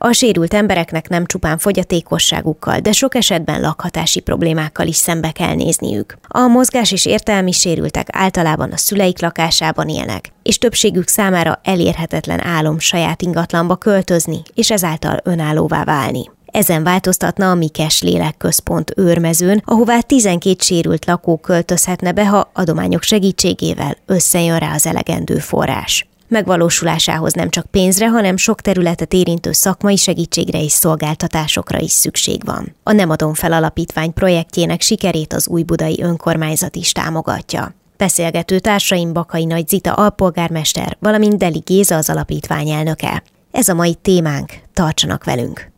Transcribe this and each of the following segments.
A sérült embereknek nem csupán fogyatékosságukkal, de sok esetben lakhatási problémákkal is szembe kell nézniük. A mozgás és értelmi sérültek általában a szüleik lakásában élnek, és többségük számára elérhetetlen álom saját ingatlanba költözni, és ezáltal önállóvá válni. Ezen változtatna a Mikes Lélekközpont őrmezőn, ahová 12 sérült lakó költözhetne be, ha adományok segítségével összejön rá az elegendő forrás. Megvalósulásához nem csak pénzre, hanem sok területet érintő szakmai segítségre és szolgáltatásokra is szükség van. A Nem adom fel alapítvány projektjének sikerét az új budai önkormányzat is támogatja. Beszélgető társaim Bakai Nagy Zita alpolgármester, valamint Deli Géza az alapítvány elnöke. Ez a mai témánk, tartsanak velünk!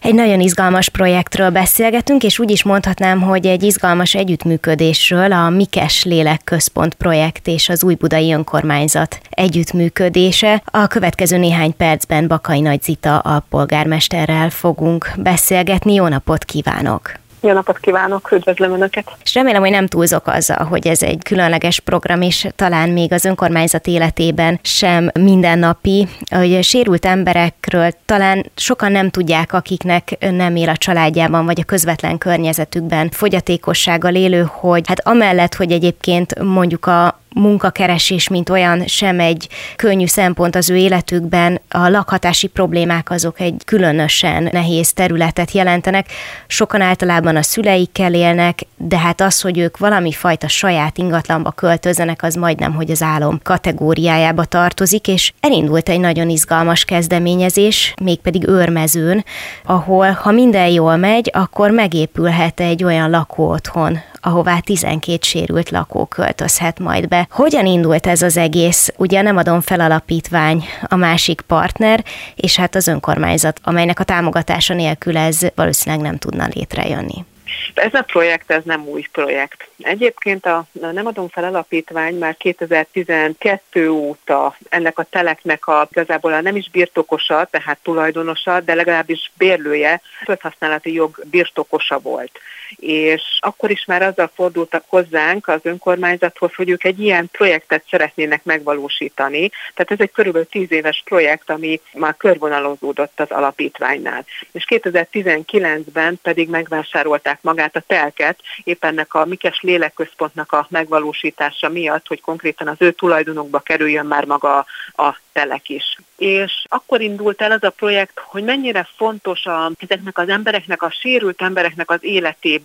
Egy nagyon izgalmas projektről beszélgetünk, és úgy is mondhatnám, hogy egy izgalmas együttműködésről a Mikes Lélekközpont projekt és az Új Budai Önkormányzat együttműködése. A következő néhány percben Bakai Nagy Zita a polgármesterrel fogunk beszélgetni. Jó napot kívánok! Jó napot kívánok, üdvözlöm Önöket! És remélem, hogy nem túlzok azzal, hogy ez egy különleges program, és talán még az önkormányzat életében sem mindennapi, hogy sérült emberekről talán sokan nem tudják, akiknek nem él a családjában, vagy a közvetlen környezetükben fogyatékossággal élő, hogy hát amellett, hogy egyébként mondjuk a munkakeresés, mint olyan sem egy könnyű szempont az ő életükben. A lakhatási problémák azok egy különösen nehéz területet jelentenek. Sokan általában a szüleikkel élnek, de hát az, hogy ők valami fajta saját ingatlanba költözzenek, az majdnem, hogy az álom kategóriájába tartozik, és elindult egy nagyon izgalmas kezdeményezés, mégpedig őrmezőn, ahol ha minden jól megy, akkor megépülhet egy olyan lakóotthon, ahová 12 sérült lakó költözhet majd be. Hogyan indult ez az egész? Ugye nem adom fel alapítvány a másik partner, és hát az önkormányzat, amelynek a támogatása nélkül ez valószínűleg nem tudna létrejönni. Ez a projekt, ez nem új projekt. Egyébként a Nem adom fel alapítvány már 2012 óta ennek a teleknek a igazából a nem is birtokosa, tehát tulajdonosa, de legalábbis bérlője, földhasználati jog birtokosa volt és akkor is már azzal fordultak hozzánk az önkormányzathoz, hogy ők egy ilyen projektet szeretnének megvalósítani. Tehát ez egy körülbelül tíz éves projekt, ami már körvonalozódott az alapítványnál. És 2019-ben pedig megvásárolták magát a telket, éppen ennek a Mikes Lélekközpontnak a megvalósítása miatt, hogy konkrétan az ő tulajdonokba kerüljön már maga a telek is. És akkor indult el az a projekt, hogy mennyire fontos a, ezeknek az embereknek, a sérült embereknek az életében,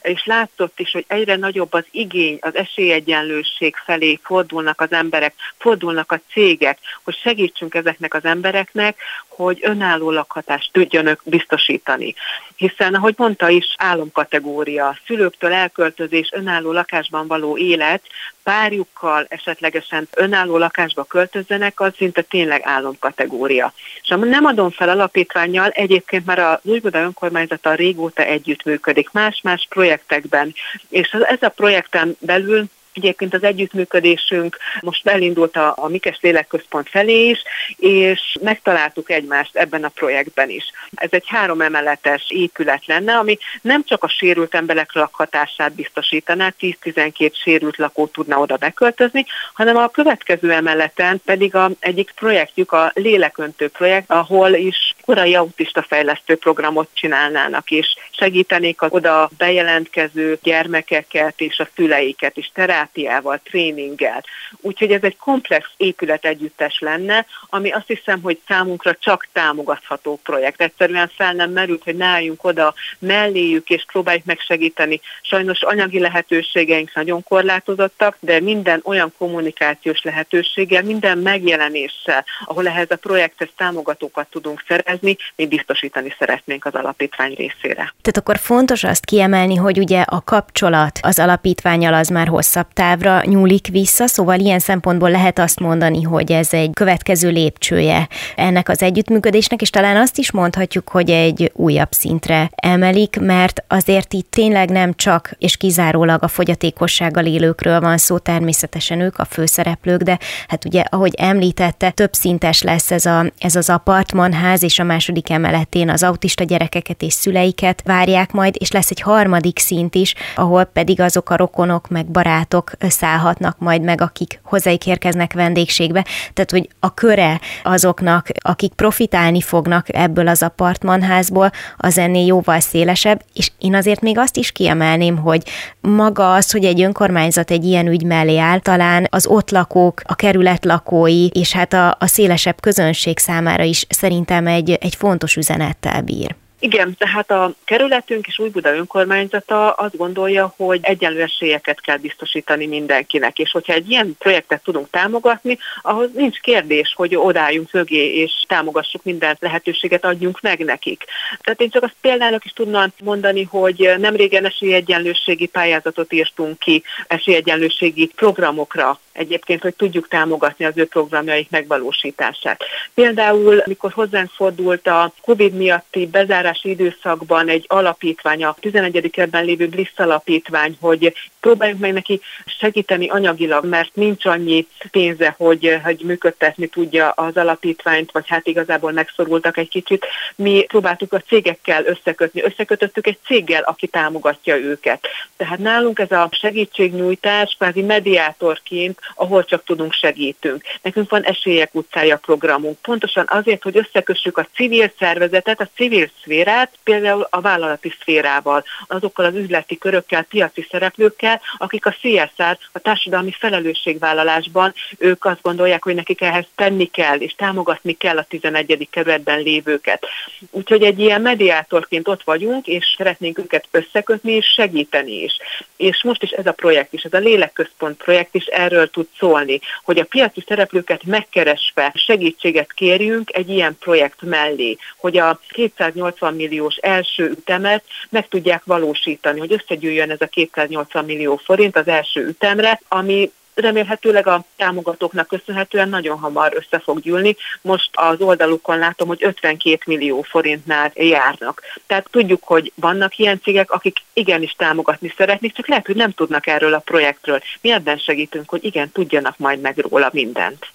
és látszott is, hogy egyre nagyobb az igény, az esélyegyenlőség felé fordulnak az emberek, fordulnak a cégek, hogy segítsünk ezeknek az embereknek, hogy önálló lakhatást tudjanak biztosítani. Hiszen, ahogy mondta is, álomkategória, szülőktől elköltözés, önálló lakásban való élet, párjukkal esetlegesen önálló lakásba költözzenek, az szinte tényleg álomkategória. És nem adom fel alapítványjal, egyébként már a Újbuda önkormányzata régóta együttműködik más-más projektekben, és ez a projekten belül Egyébként az együttműködésünk most elindult a, a Mikes Lélekközpont felé is, és megtaláltuk egymást ebben a projektben is. Ez egy három emeletes épület lenne, ami nem csak a sérült emberek lakhatását biztosítaná, 10-12 sérült lakó tudna oda beköltözni, hanem a következő emeleten pedig a, egyik projektjük a Léleköntő projekt, ahol is korai autista fejlesztő programot csinálnának, és segítenék az oda bejelentkező gyermekeket és a szüleiket is terápiával, tréninggel. Úgyhogy ez egy komplex épület együttes lenne, ami azt hiszem, hogy számunkra csak támogatható projekt. Egyszerűen fel nem merült, hogy ne álljunk oda melléjük és próbáljuk megsegíteni. Sajnos anyagi lehetőségeink nagyon korlátozottak, de minden olyan kommunikációs lehetőséggel, minden megjelenéssel, ahol ehhez a projekthez támogatókat tudunk szerezni, pályázni, mi biztosítani szeretnénk az alapítvány részére. Tehát akkor fontos azt kiemelni, hogy ugye a kapcsolat az alapítványal az már hosszabb távra nyúlik vissza, szóval ilyen szempontból lehet azt mondani, hogy ez egy következő lépcsője ennek az együttműködésnek, és talán azt is mondhatjuk, hogy egy újabb szintre emelik, mert azért itt tényleg nem csak és kizárólag a fogyatékossággal élőkről van szó, természetesen ők a főszereplők, de hát ugye, ahogy említette, több szintes lesz ez, a, ez az apartmanház, és a második emeletén az autista gyerekeket és szüleiket várják majd, és lesz egy harmadik szint is, ahol pedig azok a rokonok meg barátok szállhatnak majd meg, akik hozzáik érkeznek vendégségbe. Tehát, hogy a köre azoknak, akik profitálni fognak ebből az apartmanházból, az ennél jóval szélesebb, és én azért még azt is kiemelném, hogy maga az, hogy egy önkormányzat egy ilyen ügy mellé áll, talán az ott lakók, a kerület lakói, és hát a, a szélesebb közönség számára is szerintem egy, egy fontos üzenettel bír. Igen, tehát a kerületünk és Újbuda önkormányzata azt gondolja, hogy egyenlő esélyeket kell biztosítani mindenkinek, és hogyha egy ilyen projektet tudunk támogatni, ahhoz nincs kérdés, hogy odáljunk mögé, és támogassuk minden lehetőséget, adjunk meg nekik. Tehát én csak azt példának is tudnám mondani, hogy nem régen esélyegyenlőségi pályázatot írtunk ki, esélyegyenlőségi programokra egyébként, hogy tudjuk támogatni az ő programjaik megvalósítását. Például, mikor hozzánk fordult a COVID miatti bezárási időszakban egy alapítvány, a 11. ebben lévő Bliss alapítvány, hogy próbáljuk meg neki segíteni anyagilag, mert nincs annyi pénze, hogy, hogy működtetni tudja az alapítványt, vagy hát igazából megszorultak egy kicsit. Mi próbáltuk a cégekkel összekötni, összekötöttük egy céggel, aki támogatja őket. Tehát nálunk ez a segítségnyújtás kvázi mediátorként ahol csak tudunk segítünk. Nekünk van Esélyek utcája programunk, pontosan azért, hogy összekössük a civil szervezetet, a civil szférát, például a vállalati szférával, azokkal az üzleti körökkel, piaci szereplőkkel, akik a CSR, a társadalmi felelősségvállalásban, ők azt gondolják, hogy nekik ehhez tenni kell, és támogatni kell a 11. kerületben lévőket. Úgyhogy egy ilyen mediátorként ott vagyunk, és szeretnénk őket összekötni és segíteni is. És most is ez a projekt is, ez a Lélekközpont projekt is erről tud szólni, hogy a piaci szereplőket megkeresve segítséget kérjünk egy ilyen projekt mellé, hogy a 280 milliós első ütemet meg tudják valósítani, hogy összegyűjjön ez a 280 millió forint az első ütemre, ami remélhetőleg a támogatóknak köszönhetően nagyon hamar össze fog gyűlni. Most az oldalukon látom, hogy 52 millió forintnál járnak. Tehát tudjuk, hogy vannak ilyen cégek, akik igenis támogatni szeretnék, csak lehet, hogy nem tudnak erről a projektről. Mi ebben segítünk, hogy igen, tudjanak majd meg róla mindent.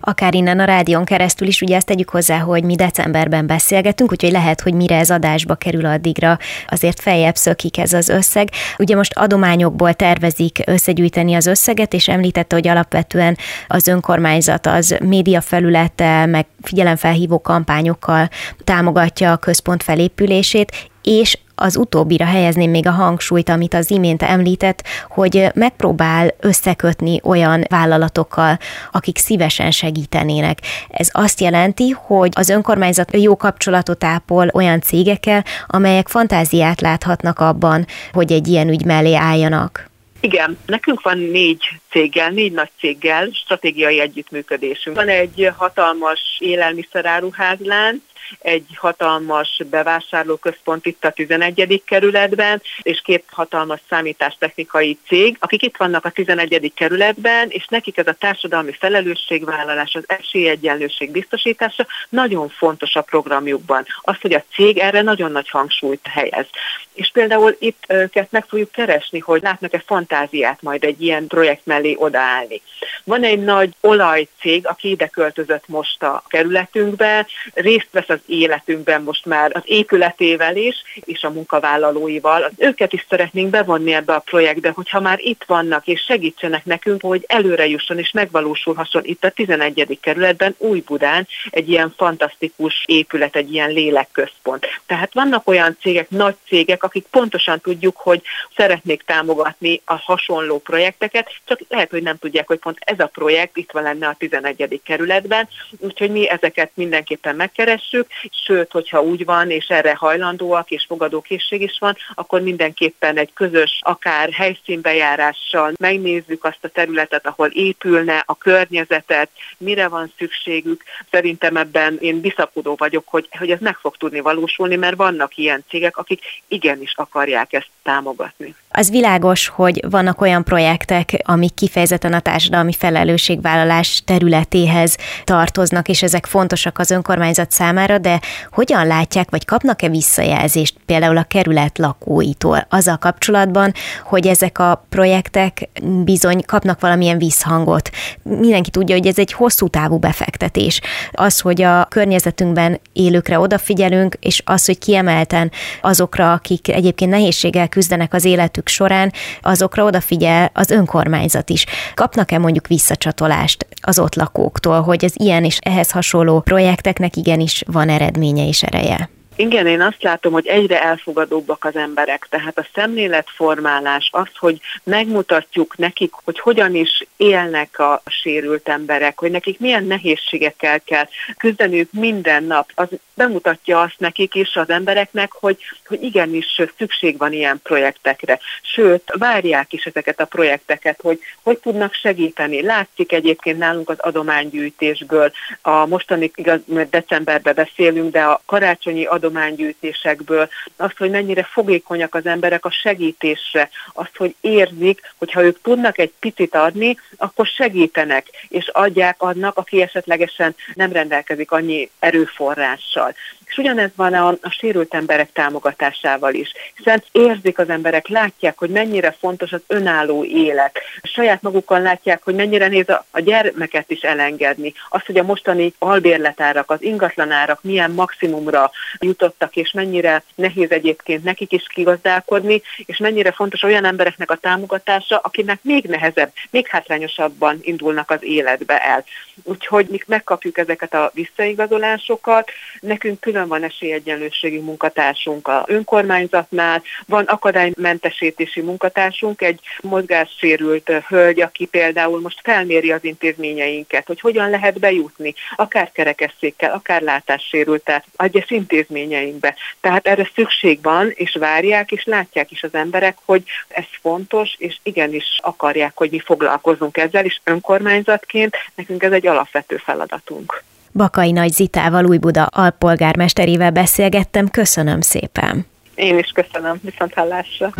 Akár innen a rádión keresztül is, ugye ezt tegyük hozzá, hogy mi decemberben beszélgetünk, úgyhogy lehet, hogy mire ez adásba kerül addigra, azért feljebb szökik ez az összeg. Ugye most adományokból tervezik összegyűjteni az összeget, és említ említette, hogy alapvetően az önkormányzat az média felülete, meg figyelemfelhívó kampányokkal támogatja a központ felépülését, és az utóbbira helyezném még a hangsúlyt, amit az imént említett, hogy megpróbál összekötni olyan vállalatokkal, akik szívesen segítenének. Ez azt jelenti, hogy az önkormányzat jó kapcsolatot ápol olyan cégekkel, amelyek fantáziát láthatnak abban, hogy egy ilyen ügy mellé álljanak. Igen, nekünk van négy céggel, négy nagy céggel stratégiai együttműködésünk. Van egy hatalmas élelmiszeráruházlánc, egy hatalmas bevásárlóközpont itt a 11. kerületben, és két hatalmas számítástechnikai cég, akik itt vannak a 11. kerületben, és nekik ez a társadalmi felelősségvállalás, az esélyegyenlőség biztosítása nagyon fontos a programjukban. Az, hogy a cég erre nagyon nagy hangsúlyt helyez. És például itt őket meg fogjuk keresni, hogy látnak-e fantáziát majd egy ilyen projekt mellé odaállni. Van egy nagy olajcég, aki ide költözött most a kerületünkbe, részt vesz az életünkben most már az épületével is, és a munkavállalóival. Őket is szeretnénk bevonni ebbe a projektbe, hogyha már itt vannak, és segítsenek nekünk, hogy előre jusson és megvalósulhasson itt a 11. kerületben, Új-Budán egy ilyen fantasztikus épület, egy ilyen lélekközpont. Tehát vannak olyan cégek, nagy cégek, akik pontosan tudjuk, hogy szeretnék támogatni a hasonló projekteket, csak lehet, hogy nem tudják, hogy pont ez a projekt itt van lenne a 11. kerületben, úgyhogy mi ezeket mindenképpen megkeressük, sőt, hogyha úgy van, és erre hajlandóak, és fogadókészség is van, akkor mindenképpen egy közös, akár helyszínbejárással megnézzük azt a területet, ahol épülne, a környezetet, mire van szükségük. Szerintem ebben én bizakodó vagyok, hogy, hogy ez meg fog tudni valósulni, mert vannak ilyen cégek, akik igenis akarják ezt támogatni. Az világos, hogy vannak olyan projektek, amik kifejezetten a társadalmi felelősségvállalás területéhez tartoznak, és ezek fontosak az önkormányzat számára, de hogyan látják, vagy kapnak-e visszajelzést például a kerület lakóitól azzal kapcsolatban, hogy ezek a projektek bizony kapnak valamilyen visszhangot. Mindenki tudja, hogy ez egy hosszú távú befektetés. Az, hogy a környezetünkben élőkre odafigyelünk, és az, hogy kiemelten azokra, akik egyébként nehézséggel küzdenek az életük során, azokra odafigyel az önkormányzat is. Kapnak-e mondjuk visszacsatolást az ott lakóktól, hogy az ilyen és ehhez hasonló projekteknek igenis van eredménye és ereje? Igen, én azt látom, hogy egyre elfogadóbbak az emberek. Tehát a szemléletformálás, az, hogy megmutatjuk nekik, hogy hogyan is élnek a sérült emberek, hogy nekik milyen nehézségekkel kell küzdeniük minden nap, az bemutatja azt nekik is az embereknek, hogy, hogy igenis szükség van ilyen projektekre. Sőt, várják is ezeket a projekteket, hogy hogy tudnak segíteni. Látszik egyébként nálunk az adománygyűjtésből, a mostani igaz, decemberben beszélünk, de a karácsonyi adománygyűjtésekből, azt, hogy mennyire fogékonyak az emberek a segítésre, azt, hogy érzik, hogy ha ők tudnak egy picit adni, akkor segítenek, és adják annak, aki esetlegesen nem rendelkezik annyi erőforrással. És ugyanez van a, a sérült emberek támogatásával is, hiszen érzik az emberek, látják, hogy mennyire fontos az önálló élet. Saját magukon látják, hogy mennyire néz a, a gyermeket is elengedni. Az, hogy a mostani albérletárak, az ingatlanárak milyen maximumra jutottak, és mennyire nehéz egyébként nekik is kigazdálkodni, és mennyire fontos olyan embereknek a támogatása, akinek még nehezebb, még hátrányosabban indulnak az életbe el. Úgyhogy mi megkapjuk ezeket a visszaigazolásokat, nekünk külön van esélyegyenlőségi munkatársunk a önkormányzatnál, van akadálymentesítési munkatársunk, egy mozgássérült hölgy, aki például most felméri az intézményeinket, hogy hogyan lehet bejutni, akár kerekesszékkel, akár látássérültel egyes intézményeinkbe. Tehát erre szükség van, és várják, és látják is az emberek, hogy ez fontos, és igenis akarják, hogy mi foglalkozunk ezzel, és önkormányzatként nekünk ez egy alapvető feladatunk. Bakai Nagy Zitával Újbuda alpolgármesterével beszélgettem, köszönöm szépen. Én is köszönöm, viszont hallásra.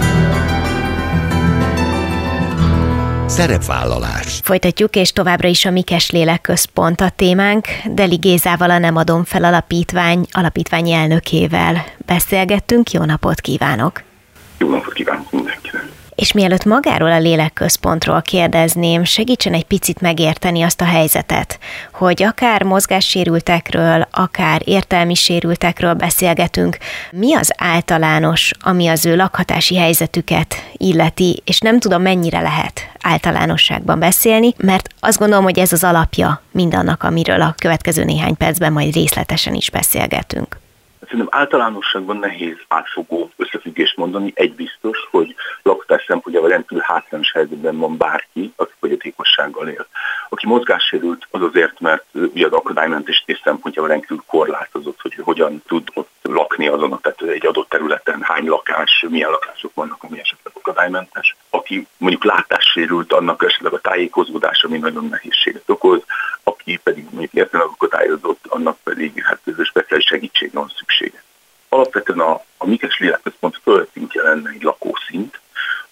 Szerepvállalás. Folytatjuk, és továbbra is a Mikes Lélek-központ a témánk. Deli Gézával a Nem adom fel alapítvány alapítványi elnökével beszélgettünk. Jó napot kívánok! Jó napot kívánok mindenkinek! És mielőtt magáról a lélekközpontról kérdezném, segítsen egy picit megérteni azt a helyzetet, hogy akár mozgássérültekről, akár értelmi sérültekről beszélgetünk, mi az általános, ami az ő lakhatási helyzetüket illeti, és nem tudom mennyire lehet általánosságban beszélni, mert azt gondolom, hogy ez az alapja mindannak, amiről a következő néhány percben majd részletesen is beszélgetünk. Szerintem általánosságban nehéz átfogó összefüggést mondani. Egy biztos, hogy lakhatás szempontjával rendkívül hátrányos helyzetben van bárki, aki fogyatékossággal él. Aki mozgássérült, az azért, mert ugye az akadálymentesítés szempontjával rendkívül korlátozott, hogy hogyan tud ott lakni azon a tehát egy adott területen, hány lakás, milyen lakások vannak, ami esetleg akadálymentes. Aki mondjuk látássérült, annak esetleg a tájékozódása ami nagyon nehézséget okoz, aki pedig mondjuk értelemben akadályozott, annak pedig hát ez speciális segítségre van szüksége. Alapvetően a, a Mikes Léleközpont földszintje lenne egy lakószint,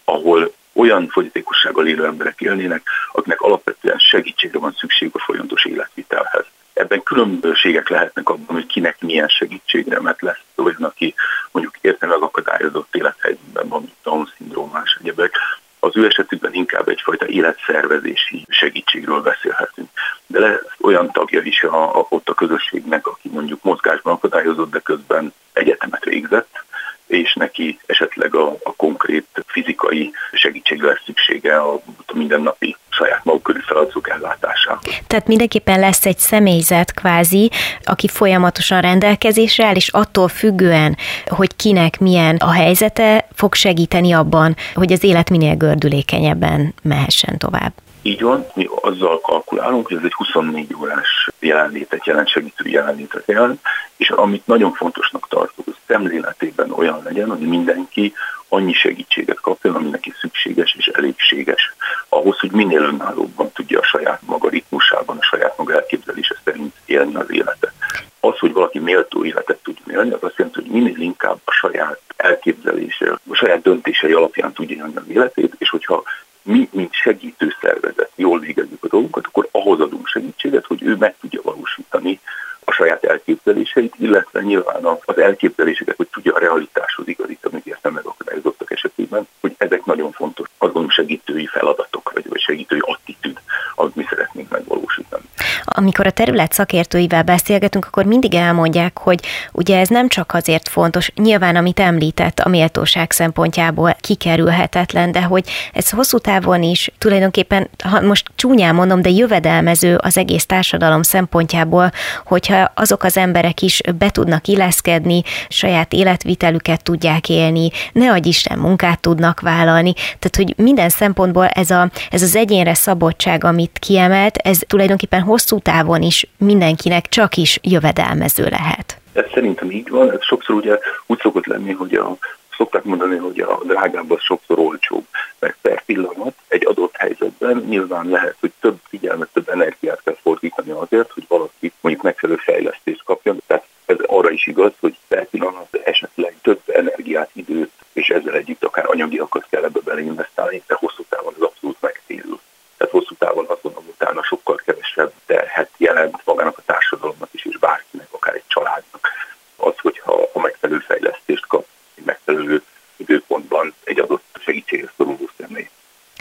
ahol olyan fogyatékossággal élő emberek élnének, akiknek alapvetően segítségre van szükség a folyamatos életvitelhez. Ebben különbségek lehetnek abban, hogy kinek milyen segítségre, mert lesz olyan, aki mondjuk értelmileg akadályozott élethelyzetben van, mint Down-szindróma, más egyebek, az ő esetükben inkább egyfajta életszervezési segítségről beszélhetünk. De lesz olyan tagja is a, a, ott a közösségnek, aki mondjuk mozgásban akadályozott, de közben egyetemet végzett, és neki esetleg a, a konkrét fizikai segítségre lesz szüksége a, a mindennapi saját maguk körül feladatok ellátásához. Tehát mindenképpen lesz egy személyzet kvázi, aki folyamatosan rendelkezésre áll, és attól függően, hogy kinek milyen a helyzete, fog segíteni abban, hogy az élet minél gördülékenyebben mehessen tovább. Így van, mi azzal kalkulálunk, hogy ez egy 24 órás jelenlétet jelent, segítő jelenlétet jelent, és amit nagyon fontosnak tartok, hogy szemléletében olyan legyen, hogy mindenki annyi segítséget kapjon, ami neki szükséges és elégséges. Ahhoz, hogy minél önállóbban tudja a saját maga ritmusában, a saját maga elképzelése szerint élni az életet. Az, hogy valaki méltó életet tudjon élni, az azt jelenti, hogy minél inkább a saját elképzelése, a saját döntései alapján tudja élni az életét, és hogyha mi, mint segítő szervezet jól végezzük a dolgunkat, akkor ahhoz adunk segítséget, hogy ő meg tudja valósítani a saját elképzeléseit, illetve nyilván az elképzeléseket, hogy tudja a realitáshoz igazítani, értem megakadályozottak esetében, hogy ezek nagyon fontos, gondolom segítői feladatok, vagy segítői attitűd, amit mi szeretnénk megvalósítani. Amikor a terület szakértőivel beszélgetünk, akkor mindig elmondják, hogy ugye ez nem csak azért fontos, nyilván amit említett a méltóság szempontjából kikerülhetetlen, de hogy ez hosszú távon is tulajdonképpen, ha most csúnyán mondom, de jövedelmező az egész társadalom szempontjából, hogyha azok az emberek is be tudnak illeszkedni, saját életvitelüket tudják élni, ne adj Isten munkát tudnak vállalni, tehát hogy minden szempontból ez, a, ez az egyénre szabadság, amit kiemelt, ez tulajdonképpen hosszú távon is mindenkinek csak is jövedelmező lehet. Ez szerintem így van, ez sokszor ugye úgy szokott lenni, hogy a szokták mondani, hogy a drágább az sokszor olcsóbb, mert per pillanat egy adott helyzetben nyilván lehet, hogy több figyelmet, több energiát kell fordítani azért, hogy valaki mondjuk megfelelő fejlesztést kapjon. Tehát ez arra is igaz, hogy per pillanat esetleg több energiát, időt, és ezzel együtt akár anyagiakat kell ebbe beleinvestálni, de hosszú távon az abszolút megtérül. Tehát hosszú távon azt gondolom, utána sokkal kevesebb terhet jelent magának a társadalomnak is, és bárkinek, akár egy családnak az, hogyha a megfelelő fejlesztést kap egy megfelelő időpontban egy adott segítséghez szoruló személy.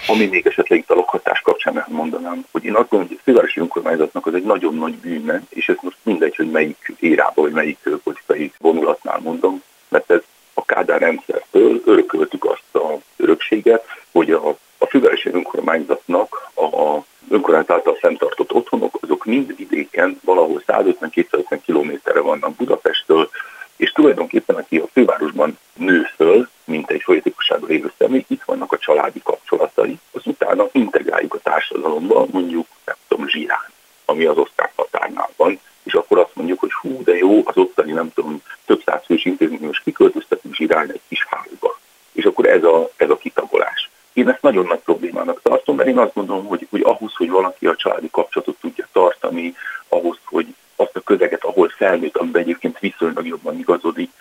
Ami még esetleg itt a lakhatás kapcsán elmondanám, hogy én azt gondolom, hogy a fővárosi önkormányzatnak az egy nagyon nagy bűne, és ez most mindegy, hogy melyik érába, vagy melyik politikai vonulatnál mondom, mert ez a Kádár rendszertől örököltük azt a örökséget, hogy a, a fővárosi önkormányzatnak a önkormányzat által fenntartott otthonok, azok mind vidéken valahol 150-250 kilométerre vannak Budapesttől, és tulajdonképpen aki a fővárosban nő föl, mint egy folyatékossággal élő személy, itt vannak a családi kapcsolatai, az utána integráljuk a társadalomba, mondjuk, nem tudom, zsirán, ami az osztrák határnál van, és akkor azt mondjuk, hogy hú, de jó, az ottani, nem tudom, több száz fős intézményes kiköltöztetünk zsirán egy kis házba. És akkor ez a, ez a kitagolás. Én ezt nagyon nagy problémának tartom, mert én azt gondolom, hogy, hogy ahhoz, hogy valaki a családi kapcsolatot tudja tartani, ahhoz, hogy azt a közeget, ahol felnőtt, amiben egyébként viszonylag jobban igazodik,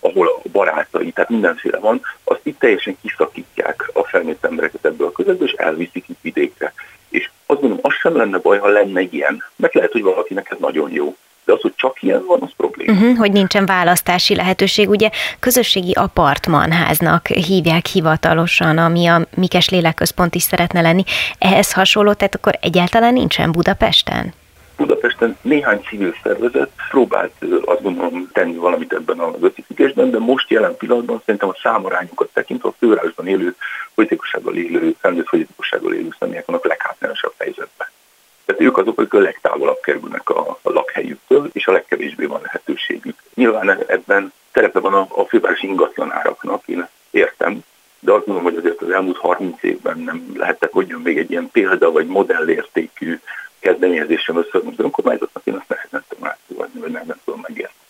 ahol a barátai, tehát mindenféle van, azt itt teljesen kiszakítják a felnőtt embereket ebből a közegből, és elviszik itt vidékre. És azt gondolom, az sem lenne baj, ha lenne ilyen, mert lehet, hogy valakinek ez nagyon jó. De az, hogy csak ilyen van, az probléma. Uh-huh, hogy nincsen választási lehetőség. Ugye közösségi apartmanháznak hívják hivatalosan, ami a Mikes Léleközpont is szeretne lenni. Ehhez hasonló, tehát akkor egyáltalán nincsen Budapesten? Budapesten néhány civil szervezet próbált azt gondolom tenni valamit ebben az összefüggésben, de most jelen pillanatban szerintem a számarányokat tekintve a fővárosban élő folytékossággal élő, felnőtt folytékossággal élő személyek vannak leghátrányosabb helyzetben. Tehát ők azok, akik a legtávolabb kerülnek a, a lakhelyüktől, és a legkevésbé van lehetőségük. Nyilván ebben szerepe van a, a fővárosi ingatlanáraknak, én értem, de azt mondom, hogy azért az elmúlt 30 évben nem lehetett, hogy még egy ilyen példa vagy modellértékű kezdeményezésem összeadni az önkormányzatnak, én azt nehezen tudom átfogadni, vagy nem, nem tudom megérteni.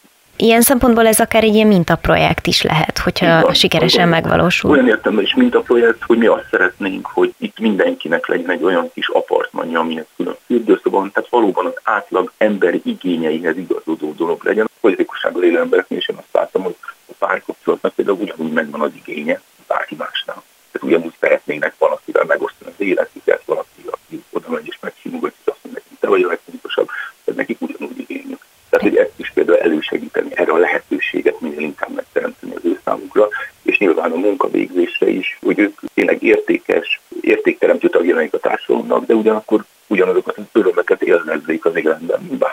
Ilyen szempontból ez akár egy ilyen mintaprojekt is lehet, hogyha van, sikeresen van, megvalósul. Olyan értem is mintaprojekt, hogy mi azt szeretnénk, hogy itt mindenkinek legyen egy olyan kis apartmanja, amihez külön fürdőszoban, tehát valóban az átlag emberi igényeihez igazodó dolog legyen. A politikossággal élő embereknél is én azt láttam, hogy a párkapcsolatnak például ugyanúgy megvan az igénye bárki másnál. Tehát ugyanúgy szeretnének valakivel megosztani az életüket, valaki, aki oda megy és megsimogatja, azt mondja, hogy te vagy a legfontosabb, tehát nekik ugyanúgy igényük. Tehát, hogy ezt is például elősegíteni, erre a lehetőséget minél inkább megteremteni az ő számukra, és nyilván a munkavégzésre is, hogy ők tényleg értékes, értékteremtő tagjának a társadalomnak, de ugyanakkor ugyanazokat az örömeket élnezzék az életben, mint.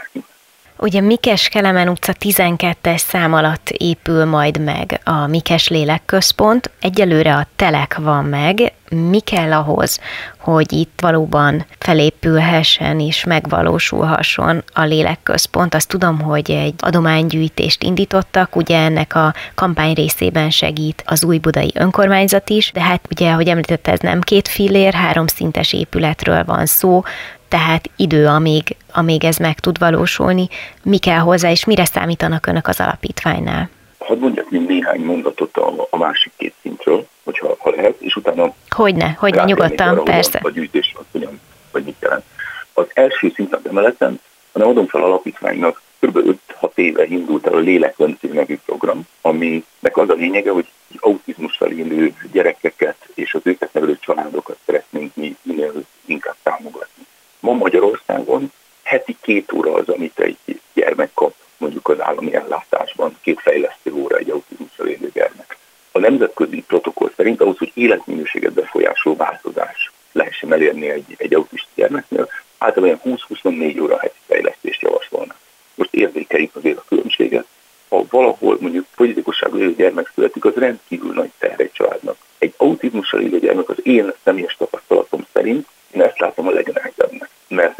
Ugye Mikes Kelemen utca 12-es szám alatt épül majd meg a Mikes Lélekközpont. Egyelőre a telek van meg. Mi kell ahhoz, hogy itt valóban felépülhessen és megvalósulhasson a lélekközpont? Azt tudom, hogy egy adománygyűjtést indítottak, ugye ennek a kampány részében segít az új budai önkormányzat is, de hát ugye, ahogy említette, ez nem két fillér, három szintes épületről van szó, tehát idő, amíg, amíg ez meg tud valósulni. Mi kell hozzá, és mire számítanak önök az alapítványnál? Hadd mondjak még néhány mondatot a, a másik két szintről, hogyha ha lehet, és utána... Hogyne, hogyne, nyugodtan, arra, persze. A gyűjtés, az hogyan, vagy mit jelent. Az első szinten emeleten, hanem adom fel alapítványnak kb. 5-6 éve indult el a Lélekönző nevű program, aminek az a lényege, hogy autizmussal élő gyerekeket és az őket nevelő családokat szeretnénk mi minél inkább támogatni. Ma Magyarországon heti két óra az, amit egy gyermek kap mondjuk az állami ellátásban, két fejlesztő óra egy autizmussal élő gyermek. A nemzetközi protokoll szerint ahhoz, hogy életminőséget befolyásoló változás lehessen elérni egy, egy autista gyermeknél, általában 20-24 óra heti fejlesztést javasolnak. Most érzékeljük azért a különbséget. Ha valahol mondjuk fogyatékosságú élő gyermek születik, az rendkívül nagy teher egy családnak. Egy autizmussal élő gyermek az én személyes tapasztalatom szerint én ezt látom a mert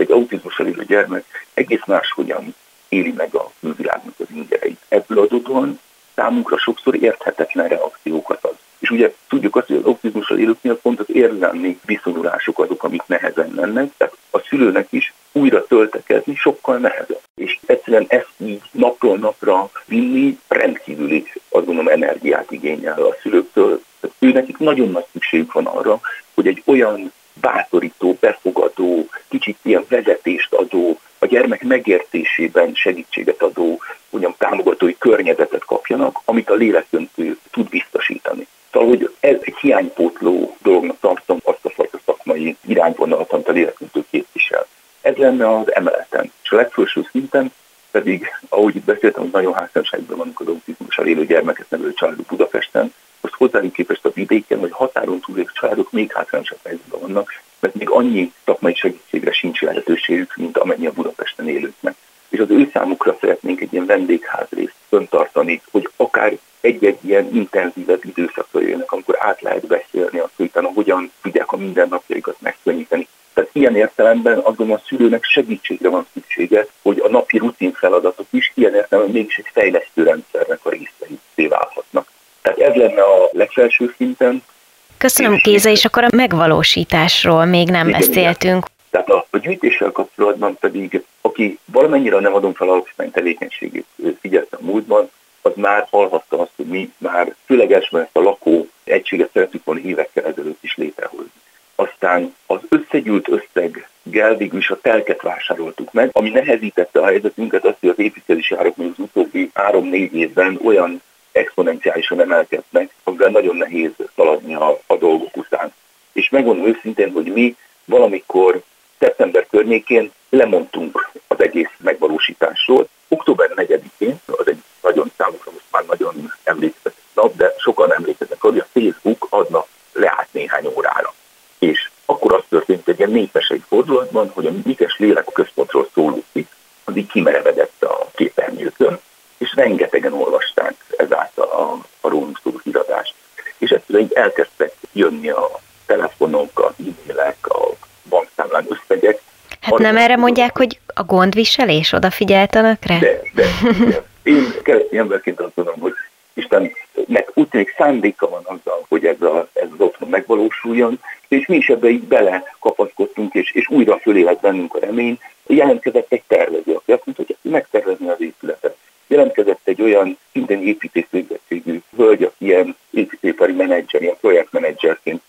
egy autizmussal élő gyermek egész máshogyan éli meg a külvilágnak az ingereit. Ebből adódóan számunkra sokszor érthetetlen reakciókat ad. És ugye tudjuk azt, hogy az autizmussal élőknél pont az érzelmi viszonyulások azok, amik nehezen mennek, tehát a szülőnek is újra töltekezni sokkal nehezebb. És egyszerűen ezt így napról napra vinni rendkívüli, azt gondolom, energiát igényel a szülőktől. Tehát ő nagyon nagy szükségük van arra, hogy egy olyan bátorító, befogadó, kicsit ilyen vezetést adó, a gyermek megértésében segítséget adó, ugyan támogatói környezetet kapjanak, amit a lélekdöntő tud biztosítani. Szóval, hogy ez egy hiánypótló dolognak tartom azt a fajta szakmai irányvonalat, amit a lélekdöntő képvisel. Ez lenne az emeleten. És a legfelső szinten pedig, ahogy itt beszéltem, hogy nagyon házasságban vannak az autizmussal élő gyermeket nevelő családok Budapesten, most hozzájuk képest a vidéken, vagy határon túli családok még hátrányosabb helyzetben vannak, mert még annyi szakmai segítségre sincs lehetőségük, mint amennyi a Budapesten élőknek. És az ő számukra szeretnénk egy ilyen vendégházrészt föntartani, hogy akár egy-egy ilyen intenzívebb időszakra jönnek, amikor át lehet beszélni azt, hogy utána hogyan tudják a mindennapjaikat megkönnyíteni. Tehát ilyen értelemben azt gondolom a szülőnek segítségre van szüksége, hogy a napi rutin feladatok is ilyen értelemben mégis egy fejlesztő rendszernek a részei válhatnak. Tehát ez lenne a legfelső szinten. Köszönöm, Géza, és akkor a megvalósításról még nem igen, beszéltünk. Igen. Tehát a, a gyűjtéssel kapcsolatban pedig, aki valamennyire nem adom fel alapítvány tevékenységét figyelte a múltban, az már hallhatta azt, hogy mi már főleg ezt a lakó egységet szeretük volna évekkel ezelőtt is létrehozni. Aztán az összegyűlt összeggel végül is a telket vásároltuk meg, ami nehezítette a helyzetünket azt, hogy az építkezési árak még az utóbbi három-négy évben olyan exponenciálisan emelkednek, amivel nagyon nehéz szaladni a, a dolgok után. És megmondom őszintén, hogy mi valamikor szeptember környékén lemondtunk az egész megvalósításról. Október 4-én, az egy nagyon számukra most már nagyon emlékezetes nap, de sokan emlékeznek hogy a Facebook adna leállt néhány órára. És akkor az történt egy ilyen népes egy fordulatban, hogy a Mikes Lélek központról szóló cikk, az így kimerevedett a képernyőkön, és rengetegen olvasták ezáltal a, a rólunk szóló híradást. És egyszerűen így elkezdtek jönni a telefonok, a e-mailek, a bankszámlán összegek. Hát nem erre mondják, hogy a gondviselés odafigyelt önökre? De, de, de. Emberként azt mondom, hogy Istennek úgy tűnik szándéka van azzal, hogy ez, a, ez az otthon megvalósuljon, és mi is ebbe így belekapaszkodtunk, és, és újra fölé lett bennünk a remény. Jelentkezett egy tervező, aki azt mondta, hogy megtervezni az épületet jelentkezett egy olyan szintén építészvégzettségű hölgy, aki ilyen építőipari menedzser, ilyen projektmenedzserként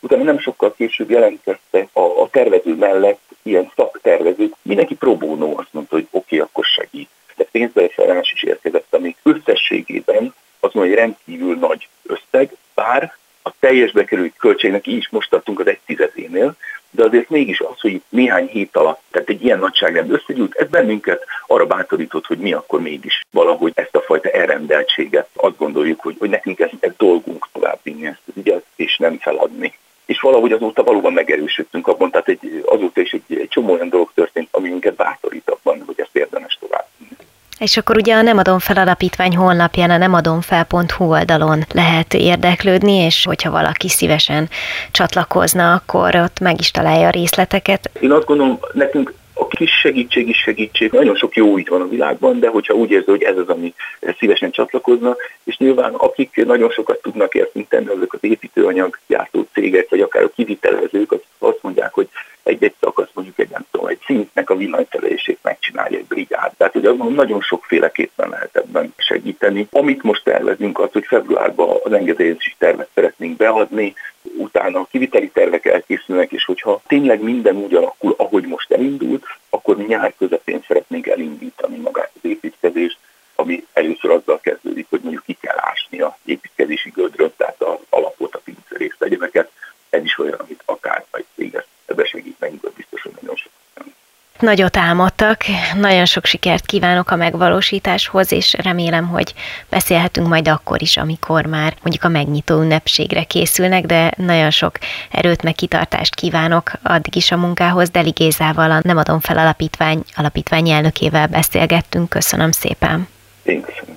Utána nem sokkal később jelentkezte a, a tervező mellett ilyen szaktervezők, mindenki próbónó azt mondta, hogy oké, okay, akkor segít. De pénzbejelzés is érkezett, ami összességében az hogy rendkívül nagy összeg, bár a teljes bekerült költségnek így is most tartunk az egy tizedénél, de azért mégis az, hogy néhány hét alatt, tehát egy ilyen nagyságrend összegyűlt, ez bennünket arra bátorított, hogy mi akkor mégis valahogy ezt a fajta elrendeltséget azt gondoljuk, hogy, hogy nekünk ez, ez dolgunk továbbvinni ezt az ügyet, és nem feladni. És valahogy azóta valóban megerősödtünk abban, tehát egy, azóta is egy, egy csomó olyan dolog történt, ami minket bátorít abban, hogy ezt érdemes továbbvinni. És akkor ugye a Nem adom fel alapítvány honlapján, a nemadomfel.hu oldalon lehet érdeklődni, és hogyha valaki szívesen csatlakozna, akkor ott meg is találja a részleteket. Én azt gondolom, nekünk a kis segítség is segítség. Nagyon sok jó így van a világban, de hogyha úgy érzi, hogy ez az, ami szívesen csatlakozna, és nyilván akik nagyon sokat tudnak értünk tenni, azok az építőanyag gyártó cégek, vagy akár a kivitelezők, azt mondják, hogy egy-egy szakasz mondjuk egy, nem tudom, egy szintnek a villanyszerelését megcsinálja egy brigád. Tehát, hogy azon nagyon sokféleképpen lehet ebben segíteni. Amit most tervezünk, az, hogy februárban az engedélyezési tervet szeretnénk beadni, utána a kiviteli tervek elkészülnek, és hogyha tényleg minden úgy alakul, ahogy most elindult, akkor nyár közepén szeretnénk elindítani magát az építkezést, ami először azzal kezdődik, hogy mondjuk ki kell ásni a építkezési gödröt, tehát az alapot, a pincerész egyebeket. Ez is olyan, amit akár majd cég ebbe segít nekünk, biztos, hogy nagyon sok Nagyot álmodtak, nagyon sok sikert kívánok a megvalósításhoz, és remélem, hogy beszélhetünk majd akkor is, amikor már mondjuk a megnyitó ünnepségre készülnek, de nagyon sok erőt meg kitartást kívánok addig is a munkához. Deli Gézával, a Nem adom fel alapítvány, alapítvány elnökével beszélgettünk. Köszönöm szépen. Én köszönöm.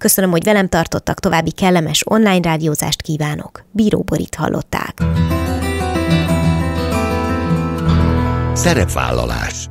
Köszönöm, hogy velem tartottak, további kellemes online rádiózást kívánok. Bíró Borit hallották. Szerepvállalás